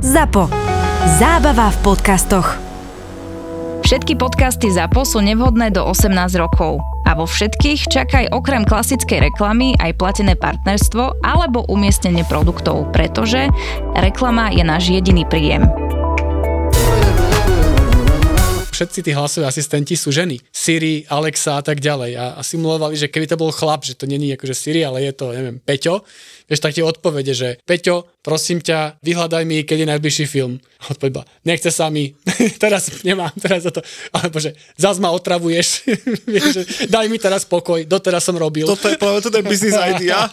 ZAPO. Zábava v podcastoch. Všetky podcasty ZAPO sú nevhodné do 18 rokov. A vo všetkých čakaj okrem klasickej reklamy aj platené partnerstvo alebo umiestnenie produktov, pretože reklama je náš jediný príjem všetci tí hlasoví asistenti sú ženy. Siri, Alexa a tak ďalej. A, a simulovali, že keby to bol chlap, že to není akože Siri, ale je to, neviem, Peťo, vieš, tak ti odpovede, že Peťo, prosím ťa, vyhľadaj mi, keď je najbližší film. Odpovedba, nechce sa mi, teraz nemám, teraz za to, alebo že zás ma otravuješ, vieš, že daj mi teraz pokoj, doteraz som robil. Toto je, povedal, toto je business idea.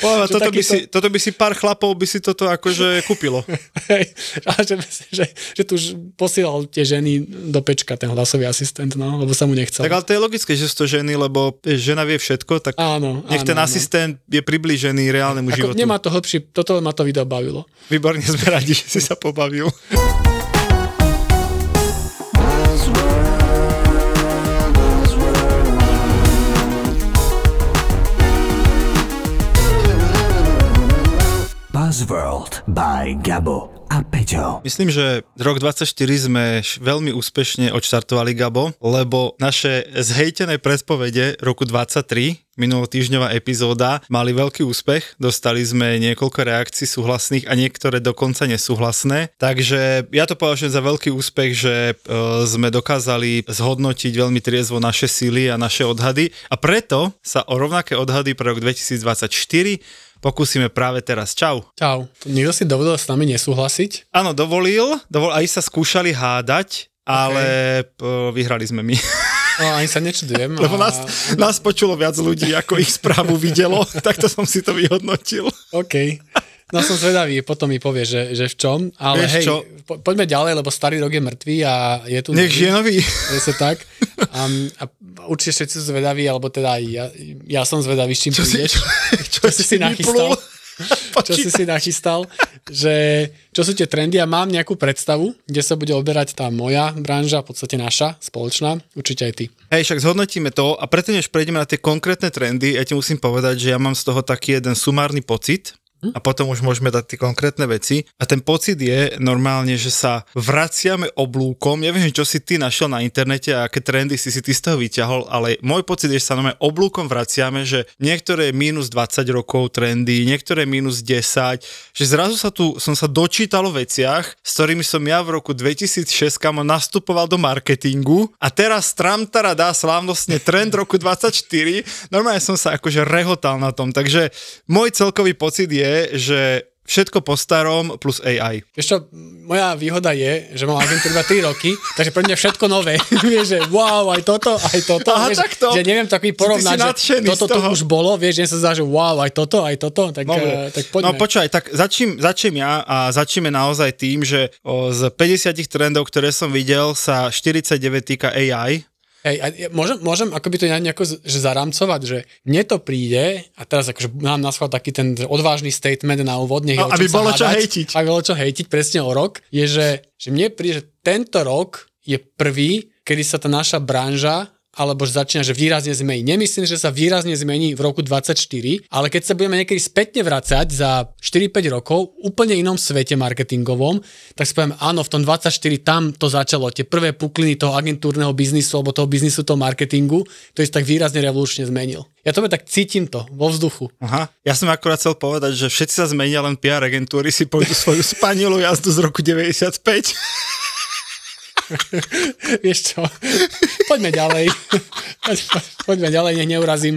Povedal, toto, by si, toto by si pár chlapov by si toto akože kúpilo. Hej, a že, že, že tu už posielal tie ženy do pečka, ten hlasový asistent, no, lebo sa mu nechcel. Tak ale to je logické, že sú to ženy, lebo žena vie všetko, tak áno, nech áno, ten áno. asistent je približený reálnemu Ako životu. nemá to hlbší, toto ma to video bavilo. Výborne sme radi, že si sa pobavil. Buzzworld by Gabo a Peťo. Myslím, že rok 24 sme veľmi úspešne odštartovali, Gabo, lebo naše zhejtené predpovede roku 23 minulotýždňová epizóda mali veľký úspech. Dostali sme niekoľko reakcií súhlasných a niektoré dokonca nesúhlasné. Takže ja to považujem za veľký úspech, že e, sme dokázali zhodnotiť veľmi triezvo naše síly a naše odhady. A preto sa o rovnaké odhady pre rok 2024 pokúsime práve teraz. Čau. Čau. Niekto si dovolil s nami nesúhlasiť? Áno, dovolil, dovol, aj sa skúšali hádať, ale okay. vyhrali sme my. No, ani sa nečudujem. Lebo nás, nás počulo viac ľudí, ako ich správu videlo, takto som si to vyhodnotil. OK. No som zvedavý, potom mi povie, že, že v čom. Ale Vieš hej, čo? Po, poďme ďalej, lebo starý rok je mrtvý a je tu... Nech žije nový. Je sa tak. Um, a určite všetci sú zvedaví, alebo teda aj ja, ja som zvedavý, s čím Čo si, prídeš. čo, čo, Čo si si nachystal? čo si si nachystal, že čo sú tie trendy a mám nejakú predstavu, kde sa bude oberať tá moja branža, v podstate naša, spoločná, určite aj ty. Hej, však zhodnotíme to a preto než prejdeme na tie konkrétne trendy, ja ti musím povedať, že ja mám z toho taký jeden sumárny pocit, a potom už môžeme dať tie konkrétne veci. A ten pocit je normálne, že sa vraciame oblúkom. Neviem, čo si ty našiel na internete a aké trendy si si ty z toho vyťahol, ale môj pocit je, že sa normálne oblúkom vraciame, že niektoré minus 20 rokov trendy, niektoré minus 10, že zrazu sa tu, som sa dočítal o veciach, s ktorými som ja v roku 2006 kamo nastupoval do marketingu a teraz Tramtara dá slávnostne trend roku 24. Normálne som sa akože rehotal na tom, takže môj celkový pocit je, že všetko po starom plus AI. Vieš čo, moja výhoda je, že mám agentúru iba 3 roky, takže pre mňa všetko nové. vieš, že wow, aj toto, aj toto. Aha, vieš, takto. Že neviem si porovnať, že toto tu už bolo, vieš, že sa zdá, že wow, aj toto, aj toto, tak, No, uh, tak no poďme. počúvaj, tak začím, začím ja a začneme naozaj tým, že o, z 50 trendov, ktoré som videl, sa 49 týka AI. Hej, a môžem, môžem akoby to nejako že zaramcovať, že mne to príde, a teraz akože mám na schvál taký ten odvážny statement na úvod, nech No, aby bolo čo hádať, hejtiť. Aby bolo čo hejtiť presne o rok, je, že, že mne príde, že tento rok je prvý, kedy sa tá naša branža alebo že začína, že výrazne zmení. Nemyslím, že sa výrazne zmení v roku 24, ale keď sa budeme niekedy spätne vracať za 4-5 rokov v úplne inom svete marketingovom, tak si poviem, áno, v tom 24 tam to začalo, tie prvé pukliny toho agentúrneho biznisu alebo toho biznisu toho marketingu, to je tak výrazne revolučne zmenil. Ja to tak cítim to vo vzduchu. Aha. Ja som akurát chcel povedať, že všetci sa zmenia, len PR agentúry si pôjdu svoju spanilú jazdu z roku 95. Vieš čo, poďme ďalej. poďme ďalej, nech neurazím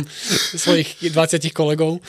svojich 20 kolegov.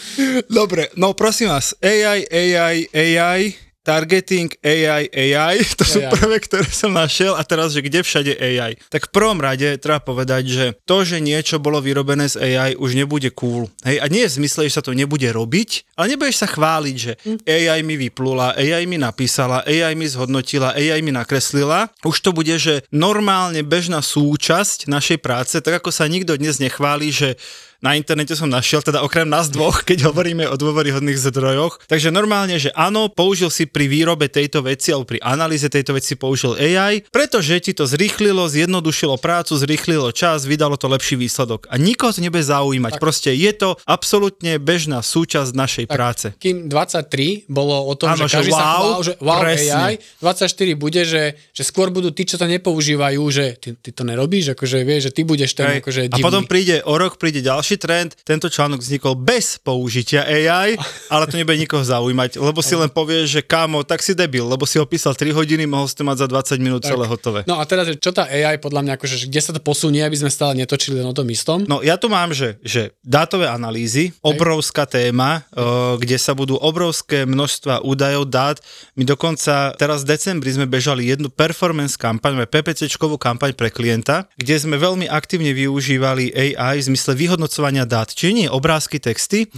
Dobre, no prosím vás, AI, AI, AI, targeting, AI, AI, to sú AI. prvé, ktoré som našiel a teraz, že kde všade AI. Tak v prvom rade treba povedať, že to, že niečo bolo vyrobené z AI, už nebude cool. Hej, a nie je v zmysle, že sa to nebude robiť, ale nebudeš sa chváliť, že AI mi vyplula, AI mi napísala, AI mi zhodnotila, AI mi nakreslila. Už to bude, že normálne bežná súčasť našej práce, tak ako sa nikto dnes nechváli, že na internete som našiel, teda okrem nás dvoch, keď hovoríme o dôveryhodných zdrojoch. Takže normálne, že áno, použil si pri výrobe tejto veci alebo pri analýze tejto veci použil AI, pretože ti to zrýchlilo, zjednodušilo prácu, zrýchlilo čas, vydalo to lepší výsledok. A nikoho to nebude zaujímať. Proste je to absolútne bežná súčasť našej Tak, práce. Kým 23 bolo o tom, Áno, že každý sa wow, chvál, že wow presne. AI, 24 bude, že, že skôr budú tí, čo to nepoužívajú, že ty, ty to nerobíš, akože vieš, že ty budeš ten Hej. akože a divný. potom príde o rok, príde ďalší trend, tento článok vznikol bez použitia AI, ale to nebude nikoho zaujímať, lebo si len povieš, že kámo, tak si debil, lebo si ho písal 3 hodiny, mohol si to mať za 20 minút celé hotové. No a teraz, čo tá AI podľa mňa, akože, že kde sa to posunie, aby sme stále netočili len o tom istom? No ja tu mám, že, že dátové analýzy, obrovská téma, o, kde sa budú obrovské množstva údajov, dát. My dokonca teraz v decembri sme bežali jednu performance kampaň, PPCčkovú kampaň pre klienta, kde sme veľmi aktívne využívali AI v zmysle vyhodnocovania dát. Čiže nie obrázky, texty,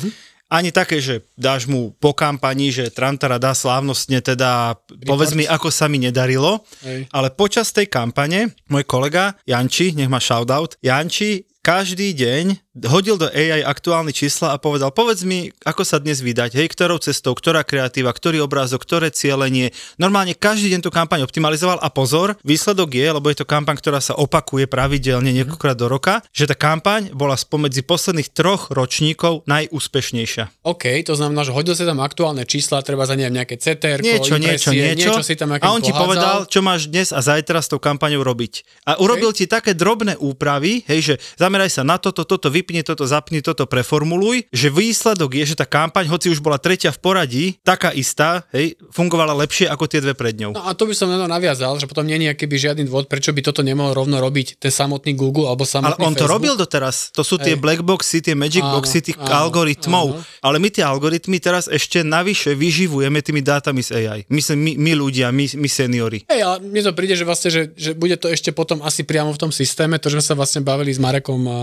ani také, že dáš mu po kampani, že Trantara dá slávnostne teda, povedz mi, ako sa mi nedarilo, Hej. ale počas tej kampane môj kolega Janči, nech má shoutout, Janči každý deň hodil do AI aktuálne čísla a povedal, povedz mi, ako sa dnes vydať, hej, ktorou cestou, ktorá kreatíva, ktorý obrázok, ktoré cieľenie. Normálne každý deň tú kampaň optimalizoval a pozor, výsledok je, lebo je to kampaň, ktorá sa opakuje pravidelne niekoľkokrát do roka, že tá kampaň bola spomedzi posledných troch ročníkov najúspešnejšia. OK, to znamená, že hodil si tam aktuálne čísla, treba za neviem nejaké CTR, Niečo, niečo, niečo. niečo si tam a on ti povedal, čo máš dnes a zajtra s tou kampaňou robiť. A urobil ti také drobné úpravy, hej, že zameraj sa na toto, toto vypni, toto zapni, toto preformuluj, že výsledok je, že tá kampaň, hoci už bola tretia v poradí, taká istá, hej, fungovala lepšie ako tie dve pred ňou. No a to by som na to naviazal, že potom nie je nejaký žiadny dôvod, prečo by toto nemohol rovno robiť ten samotný Google alebo Ale samotný on to Facebook. robil doteraz. To sú tie Hej. black boxy, tie magic Áno, boxy tých áno, algoritmov. áno. Ale my tie algoritmy teraz ešte navyše vyživujeme tými dátami z AI. Myslím, my, my ľudia, my, my seniori. Hej, ale mne to príde, že vlastne, že, že bude to ešte potom asi priamo v tom systéme, to, že sme sa vlastne bavili s Marekom a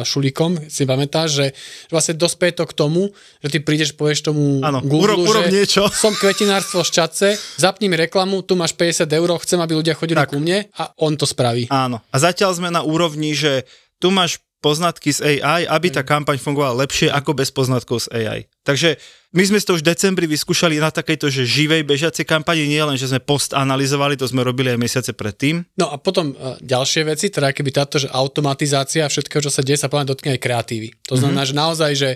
Šulíkom, si pamätáš, že, že vlastne dospeje to k tomu, že ty prídeš, povieš tomu Áno, Google, urob- urob že niečo. som kvetinárstvo z Čace, zapni mi reklamu, tu máš 50 eur, chcem, aby ľudia chodili Tak. ku mne a on to spraví. Áno. A zatiaľ sme na úrovni, že tu máš poznatky z AI, aby tá kampaň fungovala lepšie ako bez poznatkov z AI. Takže my sme to už v decembri vyskúšali na takejto, že živej bežiacej kampani, nie len, že sme post analyzovali, to sme robili aj mesiace predtým. No a potom uh, ďalšie veci, teda keby táto, že automatizácia všetkého, čo sa deje, sa plne dotkne aj kreatívy. To znamená, mm-hmm. že naozaj, že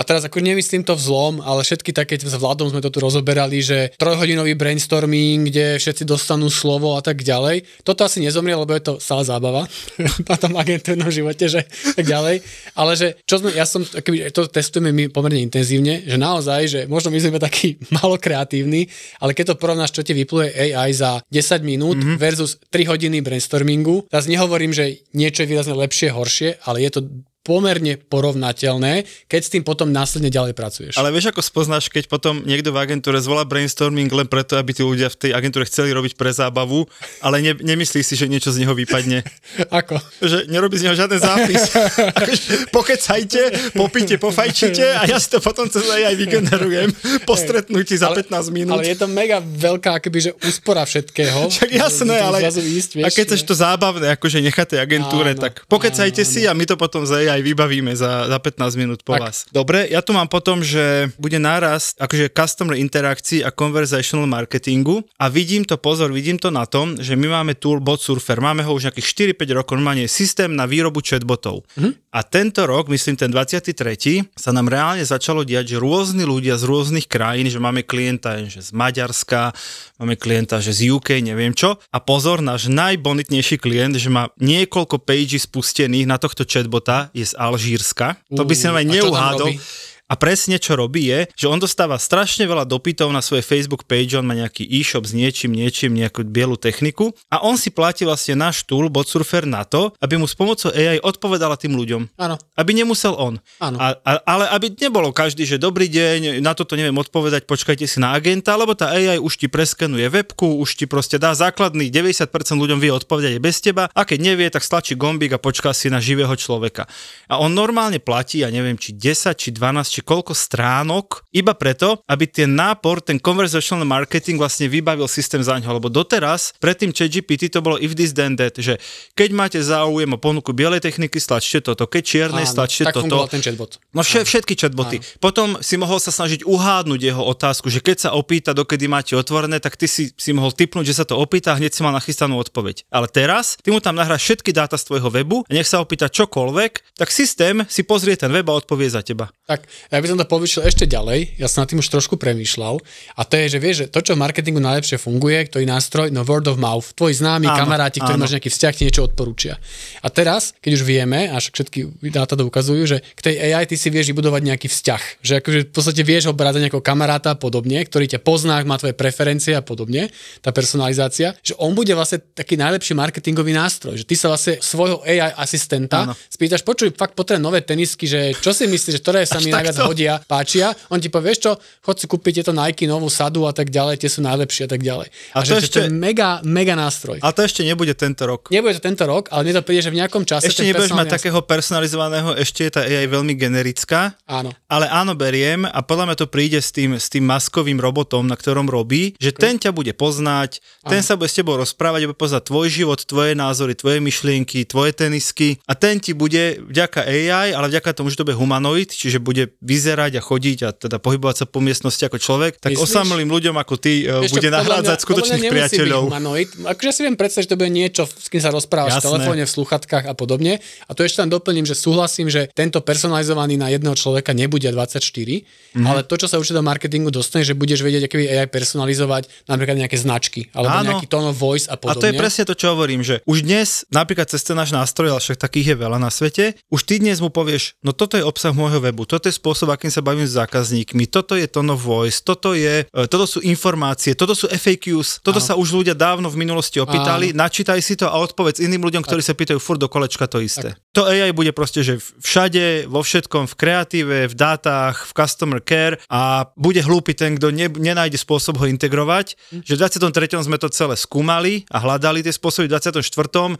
a teraz ako nemyslím to vzlom, ale všetky také, s Vladom sme to tu rozoberali, že trojhodinový brainstorming, kde všetci dostanú slovo a tak ďalej. Toto asi nezomrie, lebo je to stále zábava na tom agentúrnom živote, že tak ďalej. Ale že čo sme, ja som, keby, to testujeme my pomerne intenzívne, že naozaj, že možno my sme takí malo kreatívni, ale keď to porovnáš, čo ti vypluje AI za 10 minút mm-hmm. versus 3 hodiny brainstormingu, teraz nehovorím, že niečo je výrazne lepšie, horšie, ale je to pomerne porovnateľné, keď s tým potom následne ďalej pracuješ. Ale vieš, ako spoznáš, keď potom niekto v agentúre zvolá brainstorming len preto, aby tí ľudia v tej agentúre chceli robiť pre zábavu, ale ne, nemyslí si, že niečo z neho vypadne. Ako? že nerobí z neho žiaden zápis. akože pokecajte, popíte, pofajčite a ja si to potom cez AI vygenerujem po stretnutí za 15 minút. Ale je to mega veľká akoby, že úspora všetkého. Však jasné, ale ísť, vieš, a keď chceš to zábavné, akože necháte agentúre, Áno, tak pokecajte áno, si a my to potom z AI vybavíme za, za 15 minút po Tak. vás. Dobre, ja tu mám potom, že bude nárast akože customer interakcií a conversational marketingu a vidím to, pozor, vidím to na tom, že my máme tool Bot Surfer, máme ho už nejakých 4-5 rokov, normálne systém na výrobu chatbotov. Mhm. A tento rok, myslím ten 23. sa nám reálne začalo diať, že rôzni ľudia z rôznych krajín, že máme klienta že z Maďarska, máme klienta že z UK, neviem čo. A pozor, náš najbonitnejší klient, že má niekoľko pages spustených na tohto chatbota, je z Alžírska. To by nám aj neuhádol. A presne čo robí je, že on dostáva strašne veľa dopytov na svoje Facebook page, on má nejaký e-shop s niečím, niečím, nejakú bielu techniku a on si platí vlastne náš tool Botsurfer na to, aby mu s pomocou AI odpovedala tým ľuďom. Áno. Aby nemusel on. Áno. A, a, ale aby nebolo každý, že dobrý deň, na toto neviem odpovedať, počkajte si na agenta, lebo tá AI už ti preskenuje webku, už ti proste dá základný 90% ľuďom vie odpovedať aj bez teba a keď nevie, tak stlačí gombík a počká si na živého človeka. A on normálne platí, ja neviem, či 10, či 12, či či koľko stránok, iba preto, aby ten nápor, ten conversational marketing vlastne vybavil systém za ňo. Lebo doteraz, predtým ChatGPT to bolo if this then that, že keď máte záujem o ponuku bielej techniky, stlačte toto, keď čiernej, Áno, stlačte tak toto. ten chatbot. No vše, všetky chatboty. Potom si mohol sa snažiť uhádnuť jeho otázku, že keď sa opýta, dokedy máte otvorené, tak ty si, si mohol typnúť, že sa to opýta a hneď si mal nachystanú odpoveď. Ale teraz ty mu tam nahráš všetky dáta z tvojho webu a nech sa opýta čokoľvek, tak systém si pozrie ten web a odpovie za teba. Tak, ja by som to povyšil ešte ďalej, ja som na tým už trošku premýšľal a to je, že vieš, že to, čo v marketingu najlepšie funguje, ktorý nástroj, no word of mouth, tvoji známi, Áno, kamaráti, ktorí áno. máš nejaký vzťah, ti niečo odporúčia. A teraz, keď už vieme, až všetky dáta to ukazujú, že k tej AI ty si vieš vybudovať nejaký vzťah, že akože v podstate vieš ho brať nejakého kamaráta a podobne, ktorý ťa pozná, má tvoje preferencie a podobne, tá personalizácia, že on bude vlastne taký najlepší marketingový nástroj, že ty sa vlastne svojho AI asistenta Áno. spýtaš, počuj, fakt potrebujem nové tenisky, že čo si myslíš, že ktoré sa mi najviac? Hodia, páčia, on ti povie, vieš čo, chod si kúpiť tieto Nike, novú sadu a tak ďalej, tie sú najlepšie a tak ďalej. A, A že, to že to je ešte- mega, mega nástroj. Ale to ešte nebude tento rok. Nebude to tento rok, ale mne to príde, že v nejakom čase Ešte nebudeš mať takého personalizovaného, ešte je tá AI veľmi generická. Áno. Ale áno, beriem a podľa mňa to príde s tým, s tým maskovým robotom, na ktorom robí, že ten ťa bude poznať, ten sa bude s tebou rozprávať, bude poznať tvoj život, tvoje názory, tvoje myšlienky, tvoje tenisky a ten ti bude vďaka AI, ale vďaka tomu, že to bude humanoid, čiže bude vyzerať a chodiť a teda pohybovať sa po miestnosti ako človek, tak Myslíš? osamelým ľuďom ako ty e, Vieš čo, bude podľa nahrádzať mňa- skutočných priateľov. Humanoid. Akože si viem predstaviť, že to bude niečo, s kým sa rozprávaš v Jasné. telefóne, v sluchatkách a podobne. A to ešte len doplním, že súhlasím, že tento personalizovaný na jedného človeka nebude 24, Mhm. ale to, čo sa určite do marketingu dostane, že budeš vedieť, aký AI personalizovať napríklad nejaké značky, alebo Áno. nejaký tone of voice a A podobne. to je presne to, čo hovorím, že už dnes, napríklad cez ten náš nástroj, ale však takých je veľa na svete, už ty dnes mu povieš, no toto je obsah môjho webu, toto je spôsob, akým sa bavím s zákazníkmi, toto je tone of voice, toto, je, e, toto sú informácie, toto sú FAQs, toto sa už ľudia dávno v minulosti opýtali, načítaj si to a odpovedz iným ľuďom, ktorí sa pýtajú furt do kolečka to isté. To AI bude proste, že všade, vo všetkom, v kreatíve, v dátach, v customer care a bude hlúpy ten, kto ne, nenájde spôsob ho integrovať, že v 23. sme to celé skúmali a hľadali tie spôsoby, v 24.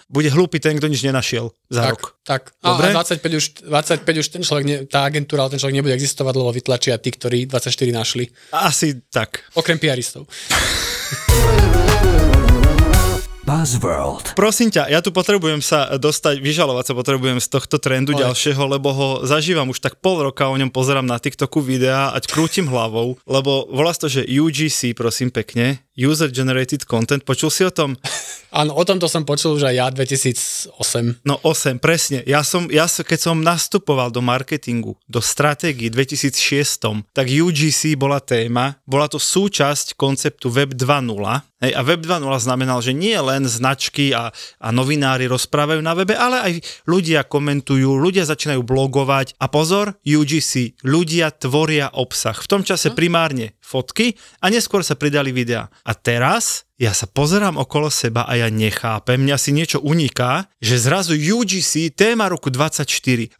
bude hlúpy ten, kto nič nenašiel za tak, rok. tak. Dobre? A 25 už, 25 už ten človek, ne, tá agentúra, ten človek nebude existovať, lebo vytlačia tí, ktorí 24 našli. Asi tak. Okrem PRistov. Buzzworld. Prosím ťa, ja tu potrebujem sa dostať, vyžalovať sa potrebujem z tohto trendu Oj. ďalšieho, lebo ho zažívam už tak pol roka, o ňom pozerám na TikToku videá, ať krútim hlavou, lebo volá to, že UGC, prosím pekne, User Generated Content, počul si o tom? Áno, o tomto som počul už aj ja 2008. No 8, presne. Ja som, ja som, keď som nastupoval do marketingu, do stratégie 2006, tak UGC bola téma, bola to súčasť konceptu Web 2.0. Hej, a Web 2.0 znamenal, že nie len značky a, a novinári rozprávajú na webe, ale aj ľudia komentujú, ľudia začínajú blogovať a pozor, UGC, ľudia tvoria obsah. V tom čase primárne fotky a neskôr sa pridali videá. A teraz ja sa pozerám okolo seba a ja nechápem, mňa si niečo uniká, že zrazu UGC, téma roku 24,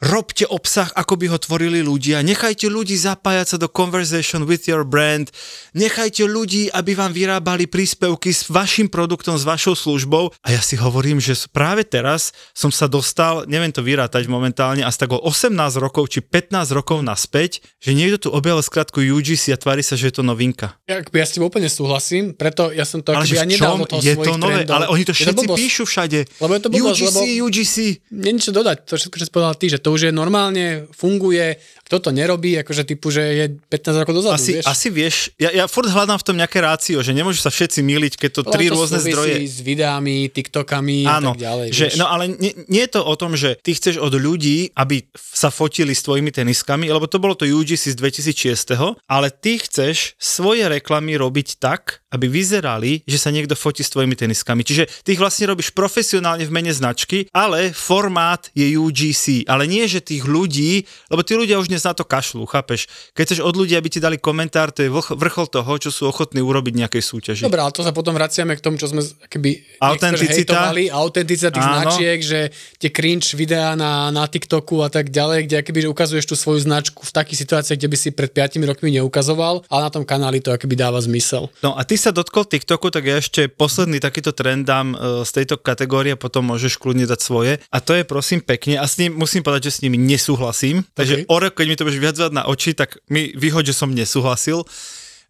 robte obsah, ako by ho tvorili ľudia, nechajte ľudí zapájať sa do conversation with your brand, nechajte ľudí, aby vám vyrábali príspevky s vašim produktom, s vašou službou. A ja si hovorím, že práve teraz som sa dostal, neviem to vyrátať momentálne, asi tak o 18 rokov či 15 rokov naspäť, že niekto tu objavil skratku UGC a tvári sa, že je to novinka. Ja, ja s tým úplne súhlasím, preto ja som to Ale akoby že ja v nedal čom je to nové, trendov. ale oni to všetci blbosť. píšu všade. Lebo je to blbosť, UGC, lebo- UGC. Nie niečo dodať, to všetko, čo si povedal ty, že to už je normálne, funguje, kto to nerobí, akože typu, že je 15 rokov dozadu, Asi, vieš. asi vieš, ja, ja furt hľadám v tom nejaké rácio, že nemôžu sa všetci míliť, keď to Lebo tri to rôzne zdroje. s videami, TikTokami Áno, a tak ďalej. že, vieš. no ale nie, nie je to o tom, že ty chceš od ľudí, aby sa fotili s tvojimi teniskami, lebo to bolo to UGC z 2006, ale ty chceš svoje reklamy robiť tak, aby vyzerali, že sa niekto fotí s tvojimi teniskami. Čiže ty ich vlastne robíš profesionálne v mene značky, ale formát je UGC. Ale nie, že tých ľudí, lebo tí ľudia už dnes na to kašľú, chápeš? Keď chceš od ľudí, aby ti dali komentár, to je vrch- vrchol toho, čo sú ochotní urobiť nejakej súťaži. Dobre, ale to sa potom vraciame k tomu, čo sme keby Autenticita. autenticita tých Áno. značiek, že tie cringe videá na, na TikToku a tak ďalej, kde akoby, ukazuješ tú svoju značku v takých situáciách, kde by si pred 5 rokmi neukazoval, ale na tom kanáli to akoby dáva zmysel. No a ty sa dotkol TikToku, tak tak ja ešte posledný takýto trend dám e, z tejto kategórie, potom môžeš kľudne dať svoje. A to je prosím pekne, a s ním musím povedať, že s nimi nesúhlasím. Takže OK. o rok, keď mi to budeš viac na oči, tak mi vyhoď, že som nesúhlasil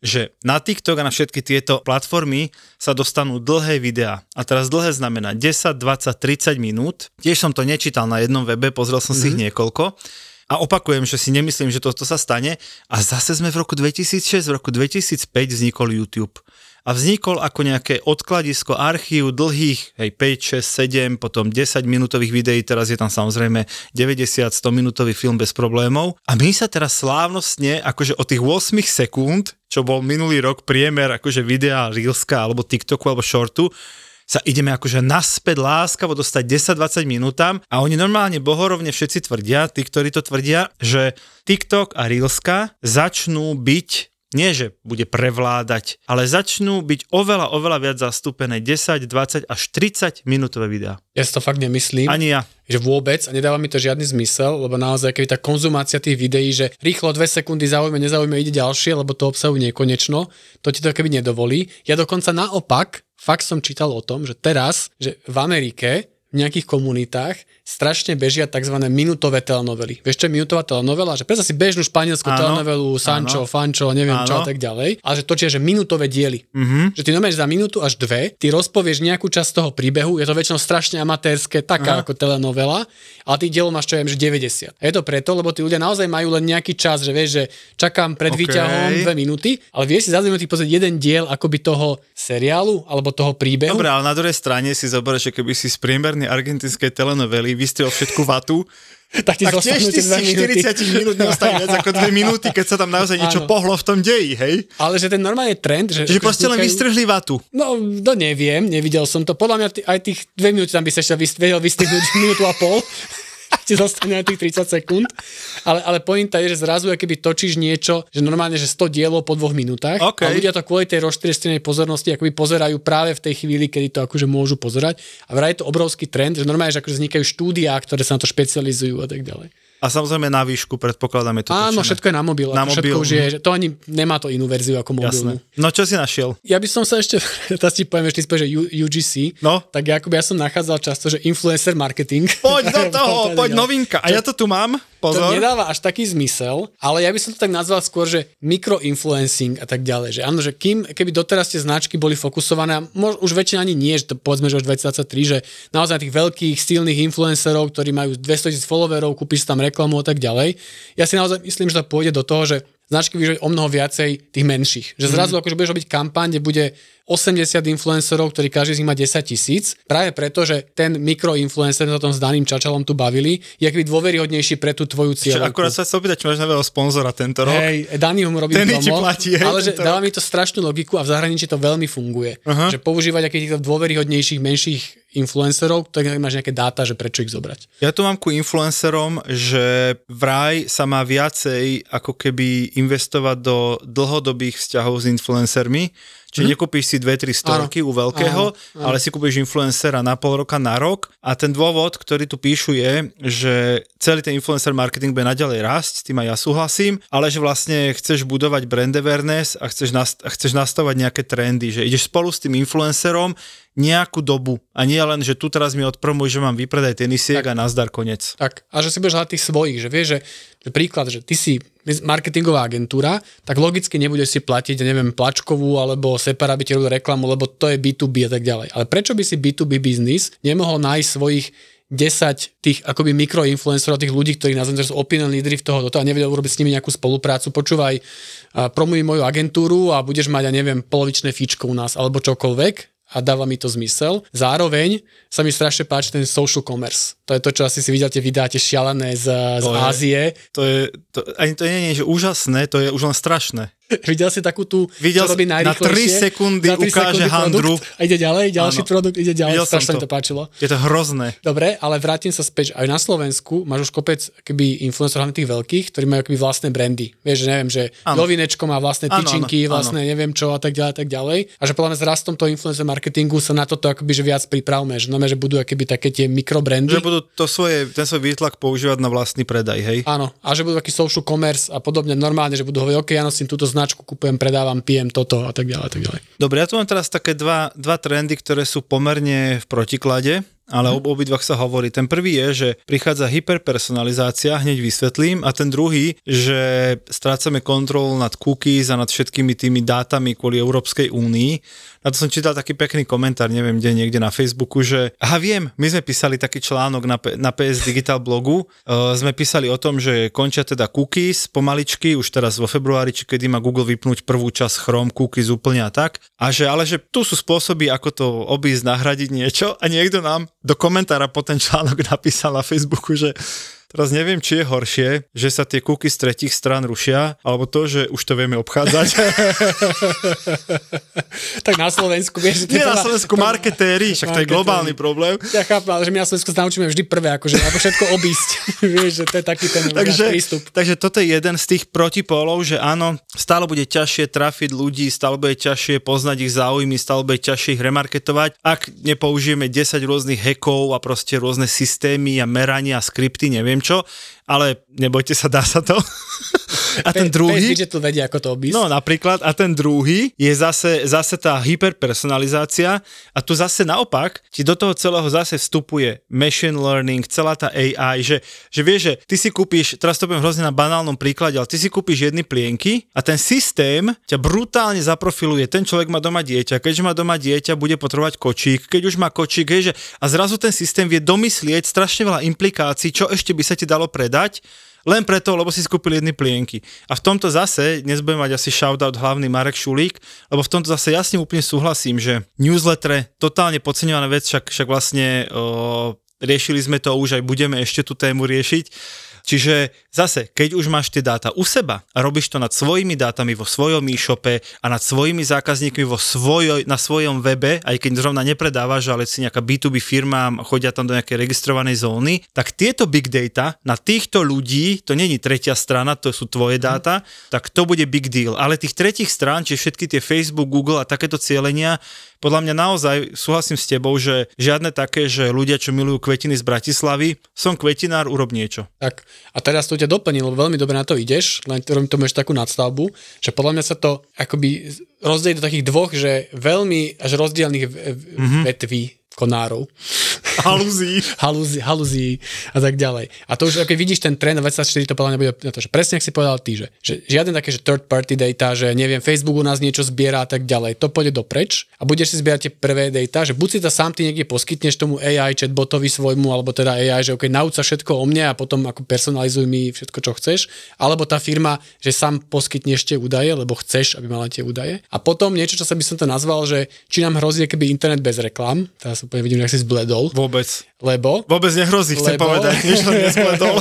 že na TikTok a na všetky tieto platformy sa dostanú dlhé videá. A teraz dlhé znamená 10, 20, 30 minút. Tiež som to nečítal na jednom webe, pozrel som mm-hmm. si ich niekoľko. A opakujem, že si nemyslím, že toto sa stane. A zase sme v roku 2006, v roku 2005 vznikol YouTube. A vznikol ako nejaké odkladisko archív dlhých, hej, 5, 6, 7, potom 10 minútových videí, teraz je tam samozrejme 90, 100 minútový film bez problémov. A my sa teraz slávnostne, akože od tých 8 sekúnd, čo bol minulý rok priemer akože videa Reelska alebo TikToku alebo Shortu, sa ideme akože naspäť láskavo dostať 10-20 minútam a oni normálne bohorovne všetci tvrdia, tí, ktorí to tvrdia, že TikTok a Reelska začnú byť nie, že bude prevládať, ale začnú byť oveľa, oveľa viac zastúpené 10, 20 až 30 minútové videá. Ja si to fakt nemyslím. Ani ja. že vôbec a nedáva mi to žiadny zmysel, lebo naozaj keby tá konzumácia tých videí, že rýchlo dve sekundy zaujme, nezaujme, ide ďalšie, lebo to obsahuje nekonečno, to ti to keby nedovolí. Ja dokonca naopak, fakt som čítal o tom, že teraz, že v Amerike v nejakých komunitách strašne bežia tzv. minútové telenovely. Vieš, čo je minútová telenovela? Že predstav si bežnú španielskú Áno, telenovelu, Sancho, áno. Fancho, neviem čo a Áno. tak ďalej. Ale že točia, že minútové diely. Mm-hmm. Že ty normálne za minútu až dve, ty rozpovieš nejakú časť toho príbehu, je to väčšinou strašne amatérske, taká Aha. ako telenovela, ale tých dielov máš čo ja viem, že 90. A je to preto, lebo tí ľudia naozaj majú len nejaký čas, že vieš, že čakám pred OK. výťahom dve minúty, ale vieš si za dve minúty pozrieť jeden diel akoby toho seriálu alebo toho príbehu. Dobre, ale na druhej strane si zoberieš, že keby si z priemernej argentinskej telenovely vystriel všetku vatu, tak ti tak tiež ty minúty. 40 minút neostane viac ako 2 minúty, keď sa tam naozaj niečo Áno. pohlo v tom deji, hej? Ale že ten normálne trend, že... Čiže proste len vystrhli vatu. No, to neviem, nevidel som to. Podľa mňa ty, aj tých dve minúty tam by sa ešte vedel vystihnúť minútu a pol. Ti zostane aj tých 30 sekúnd. Ale, ale pointa je, že zrazu keby točíš niečo, že normálne, že 100 dielov po dvoch minútach. OK. A ľudia to kvôli tej rozštrestenej pozornosti akoby pozerajú práve v tej chvíli, kedy to akože môžu pozerať. A vraj je to obrovský trend, že normálne, že akože vznikajú štúdia, ktoré sa na to špecializujú a tak ďalej. A samozrejme na výšku, predpokladáme to. Áno, točené. všetko je na mobil. Na ako všetko mobil, už je, to ani nemá to inú verziu ako mobilnú. Jasné. No čo si našiel? Ja by som sa ešte, teraz ti poviem, spovieš, že U- UGC, No. tak akoby ja som nachádzal často, že influencer marketing. Poď do toho, poď novinka. A ja to tu mám, To pozor. nedáva až taký zmysel, ale ja by som to tak nazval skôr, že mikroinfluencing a tak ďalej. Že áno, že kým, keby doteraz tie značky boli fokusované, mož, už väčšina ani nie, že to povedzme, že už 2023, že naozaj na tých veľkých, silných influencerov, ktorí majú 200 tisíc followerov, kúpiš tam reklamu a tak ďalej. Ja si naozaj myslím, že to pôjde do toho, že značky vyžujú o mnoho viacej tých menších. Že zrazu akože budeš robiť kampaň, kde bude 80 influencerov, ktorí každý z nich má 10 tisíc, práve preto, že ten mikroinfluencer, sa tom s daným čačalom tu bavili, je aký dôveryhodnejší pre tú tvoju cieľovku. akurát sa chcel opýtať, či máš nového sponzora tento rok. Hej, Dani ho mu robí Ten promo, platí, hej, ale že dáva mi to strašnú logiku a v zahraničí to veľmi funguje. Aha. Že používať akých týchto dôveryhodnejších, menších influencerov, tak máš nejaké dáta, že prečo ich zobrať. Ja tu mám ku influencerom, že vraj sa má viacej ako keby investovať do dlhodobých vzťahov s influencermi, Čiže hm? nekúpíš si dve, tri storky u veľkého, Áno, áno. ale si kúpiš influencera na pol roka, na rok a ten dôvod, ktorý tu píšu je, že celý ten influencer marketing bude naďalej rásť, s tým aj ja súhlasím, ale že vlastne chceš budovať brand awareness a chceš, nast- a chceš nastavať nejaké trendy, že ideš spolu s tým influencerom nejakú dobu a nie len, že tu teraz mi odpromuj, že mám vypredaj tenisiek a nazdar konec. Tak, a že si budeš hľadať tých svojich, že vieš, že, že príklad, že ty si marketingová agentúra, tak logicky nebudeš si platiť, neviem, plačkovú alebo separa by ti robil reklamu, lebo to je B2B a tak ďalej. Ale prečo by si B2B biznis nemohol nájsť svojich 10 tých akoby mikroinfluencerov, tých ľudí, ktorí nazvem, že sú opinion lídry v toho, do toho a nevedel urobiť s nimi nejakú spoluprácu. Počúvaj, promuj moju agentúru a budeš mať, ja neviem, polovičné fíčko u nás alebo čokoľvek a dáva mi to zmysel. Zároveň sa mi strašne páči ten social commerce. To je to, čo asi si videá tie šialené z, z To je- Ázie. To je, to, ani to nie je, že úžasné, to je už len strašné. Videl si takú tú, Videl čo robí na najrýchlejšie? 3 sekundy Za tri ukáže sekundy handru. Produkt, a ide ďalej, ďalší Áno. produkt ide ďalej. Videl Strašne mi to. to páčilo. Je to hrozné. Dobre, ale vrátim sa späť. Aj na Slovensku máš už kopec keby influencerov, hlavne tých veľkých, ktorí majú akoby vlastné brandy. Vieš, že neviem, že Áno. Jovinečko má vlastné tyčinky, áno, vlastné neviem čo a tak ďalej, a tak ďalej. A že podľa mňa s rastom toho influencer marketingu sa na toto akoby že viac pripravme, že, znamená, že budú akoby také tie mikrobrandy. Že budú to svoje, ten svoj výtlak používať na vlastný predaj, hej? Áno, a že budú taký social commerce a podobne normálne, že budú hovoriť, OK, ja nosím túto značku kupujem, predávam, pijem toto a tak ďalej, a tak ďalej. Dobre, ja tu mám teraz také dva, dva trendy, ktoré sú pomerne v protiklade ale Mhm. ob obidvoch sa hovorí. Ten prvý je, že prichádza hyperpersonalizácia, hneď vysvetlím, a ten druhý, že strácame kontrolu nad cookies a nad všetkými tými dátami kvôli Európskej únii. Na to som čítal taký pekný komentár, neviem kde, niekde na Facebooku, že aha viem, my sme písali taký článok na, na PS Digital blogu, uh, sme písali o tom, že končia teda cookies pomaličky, už teraz vo februári, či kedy má Google vypnúť prvú časť Chrome cookies úplne a tak. A že, ale že tu sú spôsoby, ako to obísť, nahradiť niečo a niekto nám do komentára po ten článok napísal na Facebooku, že Teraz neviem, či je horšie, že sa tie cookies z tretich strán rušia, alebo to, že už to vieme obchádzať. Tak na Slovensku, vieš, to Nie na Slovensku marketéri, však to je globálny problém. Ja chápem, ale že my na Slovensku sa naučíme vždy prvé, akože ako všetko obísť. vieš, že to je taký ten Takže, prístup. takže toto je jeden z tých protipólov, že áno, stále bude ťažšie trafiť ľudí, stále bude ťažšie poznať ich záujmy, stále bude ťažšie ich remarketovať, ak nepoužijeme 10 rôznych hackov a proste rôzne systémy a merania a skripty, neviem čo, ale nebojte sa, dá sa to. A ten druhý... Digital vedia, ako to obísť. No napríklad, a ten druhý je zase, zase tá hyperpersonalizácia a tu zase naopak ti do toho celého zase vstupuje machine learning, celá tá AI, že, že vieš, že ty si kúpiš, teraz to poviem hrozne na banálnom príklade, ale ty si kúpiš jedny plienky a ten systém ťa brutálne zaprofiluje. Ten človek má doma dieťa, keďže má doma dieťa, bude potrebovať kočík, keď už má kočík, hej, že, a zrazu ten systém vie domyslieť strašne veľa implikácií, čo ešte by sa ti dalo predať, len preto, lebo si skúpil jedny plienky. A v tomto zase, dnes budem mať asi shoutout hlavný Marek Šulík, lebo v tomto zase jasne úplne súhlasím, že newsletter, totálne podceňovaná vec, však, však vlastne o, riešili sme to už, aj budeme ešte tú tému riešiť. Čiže zase, keď už máš tie dáta u seba a robíš to nad svojimi dátami vo svojom e-shope a nad svojimi zákazníkmi vo svojoj, na svojom webe, aj keď zrovna nepredávaš, ale si nejaká B2B firma chodia tam do nejakej registrovanej zóny, tak tieto big data na týchto ľudí, to není tretia strana, to sú tvoje dáta, tak to bude big deal. Ale tých tretich strán, čiže všetky tie Facebook, Google a takéto cieľenia, podľa mňa naozaj súhlasím s tebou, že žiadne také, že ľudia, čo milujú kvetiny z Bratislavy, som kvetinár, urob niečo. Tak a teraz to ťa doplnil, lebo veľmi dobre na to ideš, len robím tomu ešte takú nadstavbu, že podľa mňa sa to akoby rozdelí do takých dvoch, že veľmi až rozdielných Mhm. vetví konárov. Haluzí. haluzí, haluzí a tak ďalej. A to už, keď vidíš ten trend 24, to podľa mňa bude na to, že presne, ak si povedal ty, že, že žiadne také, že third party data, že neviem, Facebook u nás niečo zbiera a tak ďalej, to pôjde dopreč a budeš si zbierať tie prvé data, že buď si to sám ty niekde poskytneš tomu AI chatbotovi svojmu, alebo teda AI, že OK, nauč sa všetko o mne a potom ako personalizuj mi všetko, čo chceš, alebo tá firma, že sám poskytneš tie údaje, lebo chceš, aby mala tie údaje. A potom niečo, čo sa by som to nazval, že či nám hrozí keby internet bez reklam, teraz úplne vidím, že si zbledol, Vôbec. Lebo Vôbec nehrozí, chcem Lebo- povedať, nič len nespletol.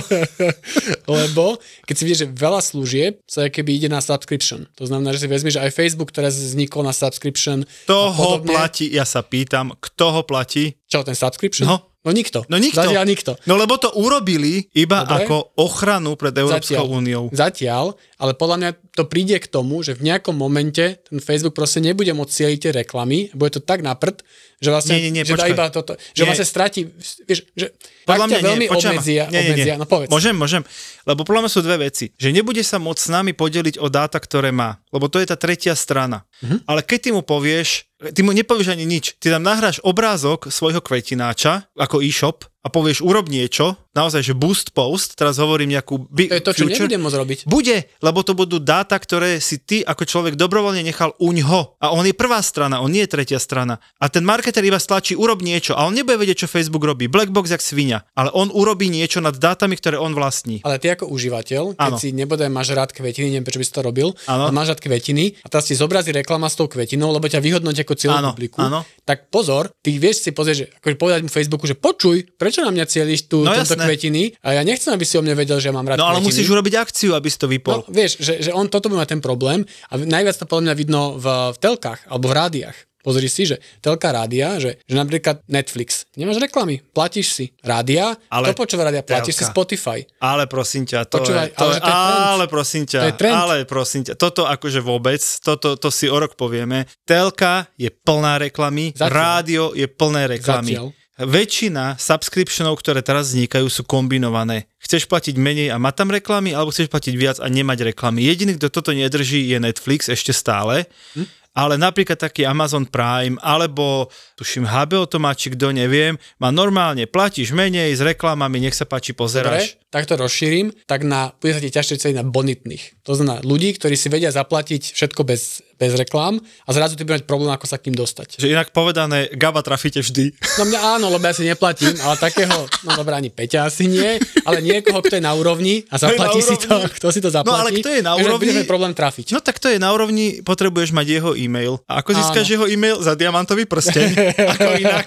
Lebo keď si vieš, že veľa služieb sa keby ide na subscription. To znamená, že si vezmeš, aj Facebook teraz vznikol na subscription. Kto ho platí, ja sa pýtam, kto ho platí? Čo, ten subscription? No. no nikto. No nikto. Zatiaľ nikto. No lebo to urobili iba Dobre. ako ochranu pred Európskou Zatiaľ. úniou. Zatiaľ, ale podľa mňa to príde k tomu, že v nejakom momente ten Facebook proste nebude môcť cieliť tie reklamy, bude to tak na prd, že vlastne, Nie, nie, nie, že počkaj. iba toto, že Nie. vlastne stratí, vieš, že Podľa mňa veľmi nie, počujem obmedzia, nie, nie, nie. obmedzia, no povedz. Môžem, môžem. Lebo podľa mňa sú dve veci. Že nebude sa môcť s nami podeliť o dáta, ktoré má. Lebo to je tá tretia strana. Mhm. Ale keď ty mu povieš, ty mu nepovieš ani nič. Ty tam nahráš obrázok svojho kvetináča ako e-shop a povieš urob niečo, naozaj, že boost post, teraz hovorím nejakú bi- To je to, čo future. nebudem môcť robiť. Bude, lebo to budú dáta, ktoré si ty ako človek dobrovoľne nechal uňho. A on je prvá strana, on nie je tretia strana. A ten marketer iba stlačí urob niečo a on nebude vedieť, čo Facebook robí. Blackbox jak svinia. Ale on urobí niečo nad dátami, ktoré on vlastní. Ale ty ako užívateľ, keď Áno. si nebodaj máš rád kvetiny, neviem prečo by si to robil, ale máš rád kvetiny a teraz ti zobrazí reklama s tou kvetinou, lebo ťa vyhodnotí ako Áno, publiku, áno. tak pozor, ty vieš si pozrieť, že akože povedať mu Facebooku, že počuj, prečo na mňa cieliš tu No jasné. kvetiny a ja nechcem, aby si o mne vedel, že ja mám rád No ale kvetiny. musíš urobiť akciu, aby si to No, vypol. vieš, že, že on toto bude mať ten problém a najviac to podľa mňa vidno v, v telkách alebo v rádiách. Pozri si, že telka rádia, že, že napríklad Netflix, nemáš reklamy, platíš si rádia, Ale to počúva rádia, platíš si telka. Spotify. Ale prosím ťa, to Počúvaj, je, to ale je, to je trend. ale prosím ťa, To je trend. ale prosím ťa, toto akože vôbec, toto to si o rok povieme. Telka je plná reklamy, Zatiaľ. rádio je plné reklamy. Zatiaľ. Väčšina subscriptionov, ktoré teraz vznikajú, sú kombinované. Chceš platiť menej a mať tam reklamy, alebo chceš platiť viac a nemať reklamy. Jediný, kto toto nedrží, je Netflix ešte stále. Hm? Ale napríklad taký Amazon Prime, alebo tuším HBO to má, či kto neviem, má normálne, platíš menej s reklamami, nech sa páči, pozeráš. Dobre, tak to rozšírim, tak na, bude sa ti ťažšie ceniť na bonitných. To znamená ľudí, ktorí si vedia zaplatiť všetko bez, bez reklám a zrazu ty budeš mať problém, ako sa k ním dostať. Že inak povedané, Gaba trafíte vždy. No mňa áno, lebo ja si neplatím, ale takého, no dobré, ani Peťa asi nie, ale niekoho, kto je na úrovni a zaplatí si to, kto si to zaplatí. No ale kto je na úrovni? Problém trafiť. No tak to je na úrovni, potrebuješ mať jeho e-mail. A ako získaš jeho e-mail? Za diamantový prsteň. ako inak.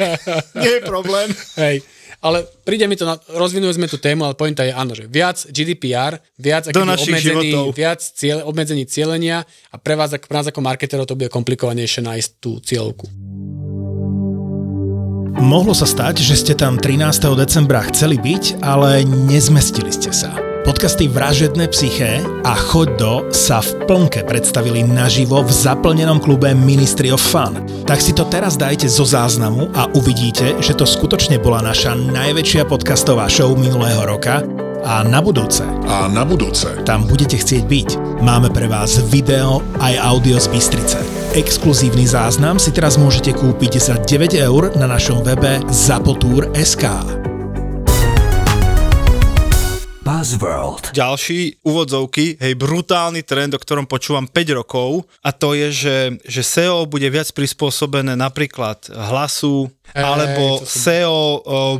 Nie je problém. Hej. Ale príde mi to, na, rozvinuli sme tú tému, ale pointa je áno, že viac GDPR, viac Do obmedzení, životov. viac cieľ, obmedzení cieľenia a pre vás, pre nás ako marketerov to bude komplikovanejšie nájsť tú cieľovku. Mohlo sa stať, že ste tam 13. decembra chceli byť, ale nezmestili ste sa. Podcasty Vražedné psyché a Choď do sa v plnke predstavili naživo v zaplnenom klube Ministry of Fun. Tak si to teraz dajte zo záznamu a uvidíte, že to skutočne bola naša najväčšia podcastová show minulého roka a na budúce A na budúce. tam budete chcieť byť. Máme pre vás video aj audio z Bystrice. Exkluzívny záznam si teraz môžete kúpiť za 9 eur na našom webe zapotur.sk. Buzzworld. Ďalší úvodzovky, hej, brutálny trend, o ktorom počúvam 5 rokov a to je, že, že SEO bude viac prispôsobené napríklad hlasu, Hej, alebo som- SEO o,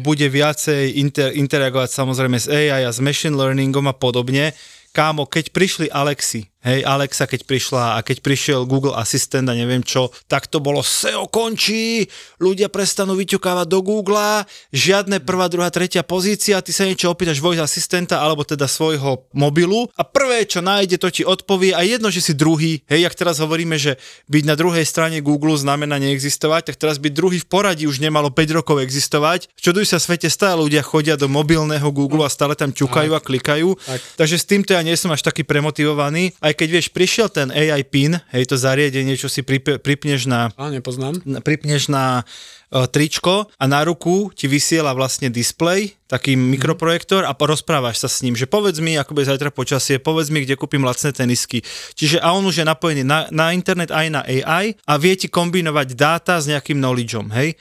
bude viacej inter, interagovať samozrejme s AI a s machine learningom a podobne. Kámo, keď prišli Alexi, hej, Alexa keď prišla a keď prišiel Google Assistant a neviem čo, tak to bolo SEO končí, ľudia prestanú vyťukávať do Google, žiadne prvá, druhá, tretia pozícia, ty sa niečo opýtaš voice asistenta alebo teda svojho mobilu a prvé, čo nájde, to ti odpovie a jedno, že si druhý, hej, jak teraz hovoríme, že byť na druhej strane Google znamená neexistovať, tak teraz byť druhý v poradí už nemalo 5 rokov existovať. Čuduj sa svete, stále ľudia chodia do mobilného Google a stále tam ťukajú a klikajú. Tak. Takže s týmto ja nie som až taký premotivovaný. Aj keď vieš, prišiel ten AI PIN, hej, to zariadenie, čo si prip- pripneš na A nepoznám. pripneš na uh, tričko a na ruku ti vysiela vlastne display, taký mikroprojektor a porozprávaš sa s ním, že povedz mi, ako bude zajtra počasie, povedz mi, kde kúpim lacné tenisky. Čiže a on už je napojený na, na internet aj na AI a vie ti kombinovať dáta s nejakým knowledgeom, hej?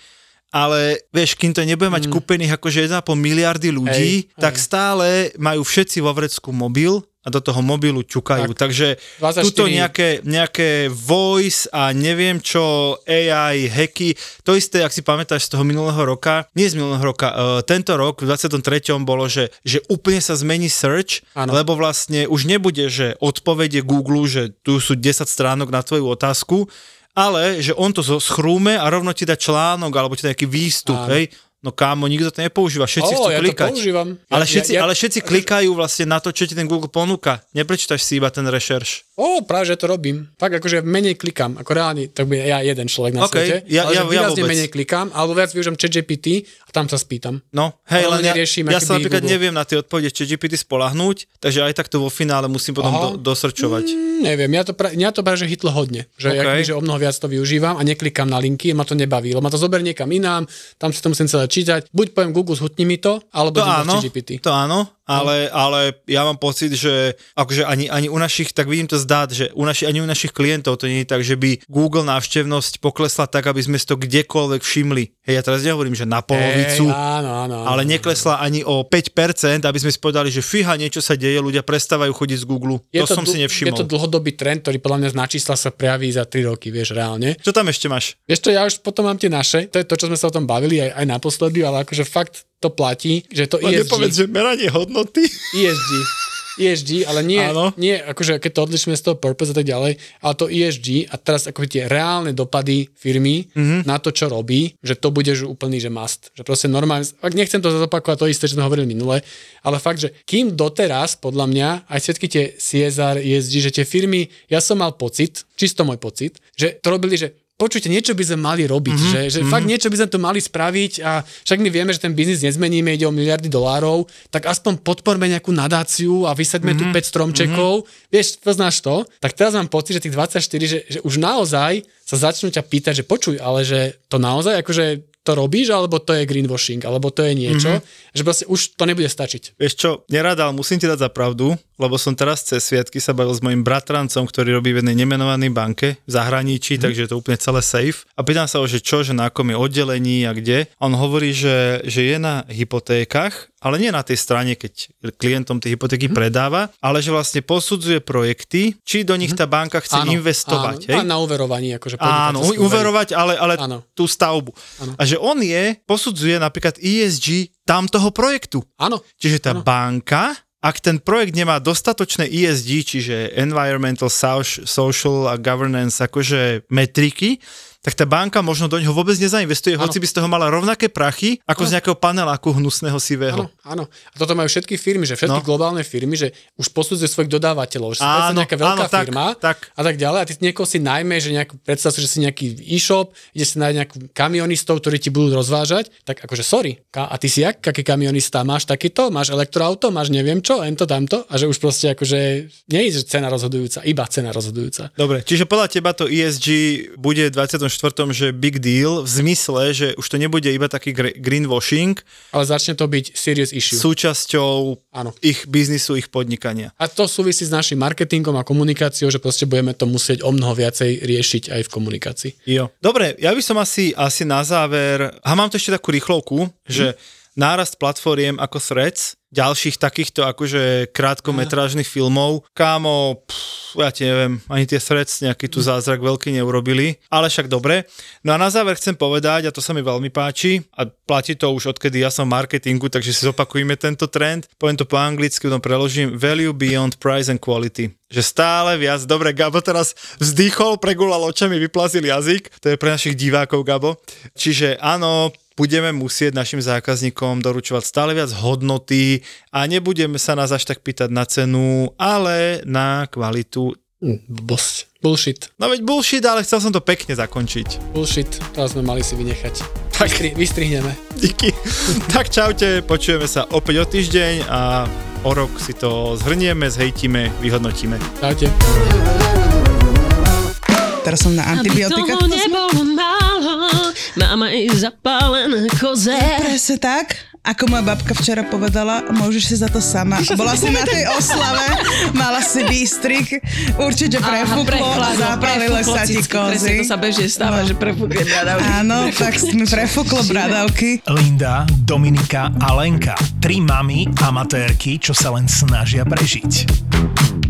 Ale vieš, kým to nebude mať mm. kúpených akože 1,5 miliardy ľudí, Hej, tak hej. stále majú všetci vo vrecku mobil a do toho mobilu ťukajú. Tak, Takže 24 tuto nejaké, nejaké voice a neviem čo, AI, hacky, to isté, ak si pamätáš z toho minulého roka, nie z minulého roka, uh, tento rok v 23. bolo, že, že úplne sa zmení search, Áno. lebo vlastne už nebude, že odpovede Google, že tu sú 10 stránok na tvoju otázku, ale že on to schrúme a rovno ti dá článok alebo ti dá nejaký výstup, Áno. hej. No kámo, nikto to nepoužíva, všetci Ó, chcú ja to klikať. používam. Ale všetci, ja- ja- ale všetci klikajú vlastne na to, čo ti ten Google ponúka. Neprečítaš si iba ten rešerš. Ó, práve, že to robím. Tak akože menej klikám, ako reálne, tak bude ja jeden človek na OK, svete. ja- ale ja- ja vôbec. menej klikám, alebo viac využijem ChatGPT a tam sa spýtam. No, hej, Ale ja, ja sa by napríklad Google. neviem na tie odpovede ChatGPT spolahnúť, takže aj takto vo finále musím potom Aha. do, dosrčovať. Mm, neviem, ja to, pra, ja to práve, že hitlo hodne. Že, OK. okay. že o mnoho viac to využívam a neklikám na linky, ma to nebaví, lebo ma to zoberie niekam inám, tam si to musím celé čítať. Buď poviem Google, zhutni mi to, alebo To áno, ChatGPT. to áno, ale, ale ja mám pocit, že akože ani, ani u našich, tak vidím to zdát, že u naši, ani u našich klientov to nie je tak, že by Google návštevnosť poklesla tak, aby sme si to kdekoľvek všimli. Hej, ja teraz nehovorím, že na polovicu, Ej, áno, áno, áno. ale neklesla ani o 5%, aby sme si povedali, že fíha, niečo sa deje, ľudia prestávajú chodiť z Google. to, som si dl- nevšimol. Je to dlhodobý trend, ktorý podľa mňa na čísla sa prejaví za 3 roky, vieš, reálne. Čo tam ešte máš? Vieš čo, ja už potom mám tie naše, to je to, čo sme sa o tom bavili aj, aj naposledy, ale akože fakt to platí, že to Len ESG, nepovedz, že meranie hodnoty. ESG, ESG, ale nie, Áno. nie akože keď to odlišíme z toho purpose a tak ďalej, ale to ESG a teraz ako tie reálne dopady firmy Mhm. mm-hmm. na to, čo robí, že to bude že úplný, že must. Že proste normálne, ak nechcem to zopakovať to isté, čo sme hovorili minule, ale fakt, že kým doteraz, podľa mňa, aj všetky tie CSR, ESG, že tie firmy, ja som mal pocit, čisto môj pocit, že to robili, že počujte, niečo by sme mali robiť, Mhm, mm-hmm, že, že mm-hmm. fakt niečo by sme tu mali spraviť a však my vieme, že ten biznis nezmeníme, ide o miliardy dolárov, tak aspoň podporme nejakú nadáciu a vysadme Mhm, mm-hmm, tu 5 stromčekov, mm-hmm. vieš, poznáš to? Tak teraz mám pocit, že tých 24, že, že už naozaj sa začnú ťa pýtať, že počuj, ale že to naozaj, akože to robíš, alebo to je greenwashing, alebo to je niečo, mm-hmm. že proste už to nebude stačiť. Vieš čo, nerada, ale musím ti dať za pravdu, lebo som teraz cez sviatky sa bavil s mojim bratrancom, ktorý robí v jednej nemenovanej banke v zahraničí, mm. takže je to úplne celé safe. A pýtam sa ho, že čo, že na akom je oddelení a kde. A on hovorí, že, že je na hypotékach, ale nie na tej strane, keď klientom tie hypotéky mm. predáva, ale že vlastne posudzuje projekty, či do nich tá banka chce Áno, investovať. Áno, hej? na uverovaní, akože Áno, uverovať, ale, ale Áno. tú stavbu. Áno. A že on je, posudzuje napríklad ESG tam toho projektu. Áno, Čiže tá Áno. banka, ak ten projekt nemá dostatočné ESG, čiže Environmental, Soc- Social a Governance, akože metriky, tak tá banka možno do neho vôbec nezainvestuje, Áno. hoci by z toho mala rovnaké prachy, ako z nejakého paneláku hnusného sivého. Áno. A toto majú všetky firmy, že všetky No. globálne firmy, že už posudzujú svojich dodávateľov, že Áno, nejaká veľká áno, tak, firma tak. a tak ďalej a ty niekoho si najmä, že nejakú, predstav si, že si nejaký e-shop, ide si nájsť nejakú kamionistov, ktorí ti budú rozvážať, tak akože sorry, a ty si jak, aký kamionista, máš takýto, máš elektroauto, máš neviem čo, len to tamto a že už proste akože nie je že cena rozhodujúca, iba cena rozhodujúca. Dobre, čiže podľa teba to ESG bude v 24. že big deal v zmysle, že už to nebude iba taký gre- greenwashing Ale začne to byť serious issue. súčasťou Áno. ich biznisu, ich podnikania. A to súvisí s našim marketingom a komunikáciou, že proste budeme to musieť o mnoho viacej riešiť aj v komunikácii. Jo. Dobre, ja by som asi, asi na záver, a mám tu ešte takú rýchlovku, že nárast platformiem ako Threads, ďalších takýchto akože krátkometrážnych filmov, kámo, pff, ja ti neviem, ani tie Threads nejaký tu zázrak veľký neurobili, ale však dobre. No a na záver chcem povedať, a to sa mi veľmi páči, a platí to už odkedy ja som v marketingu, takže si zopakujeme tento trend, poviem to po anglicky, potom preložím, value beyond price and quality. Že stále viac, dobre, Gabo teraz vzdychol, pregulal očami, vyplazil jazyk, to je pre našich divákov, Gabo. Čiže áno, budeme musieť našim zákazníkom doručovať stále viac hodnoty a nebudeme sa nás až tak pýtať na cenu, ale na kvalitu. Hm, Blbosť. Bullshit. No veď bullshit, ale chcel som to pekne zakončiť. Bullshit. To sme mali si vynechať. Vystri- vystrihneme. Díky. tak čaute, počujeme sa opäť o týždeň a o rok si to zhrnieme, zhejtime, vyhodnotíme. Čaute. Teraz som na antibiotikách. Aby toho nebolo málo, mám aj zapálené koze. Presne tak. Ako moja babka včera povedala, môžeš si za to sama. Bola si na tej oslave, mala si výstrik, určite prefúklo a zapálile sa ti Presne to kozy. sa bežne stáva, že prefúkne bradavky. Áno, tak mi prefúklo bradavky. Linda, Dominika a Lenka. Tri mamy amatérky, čo sa len snažia prežiť.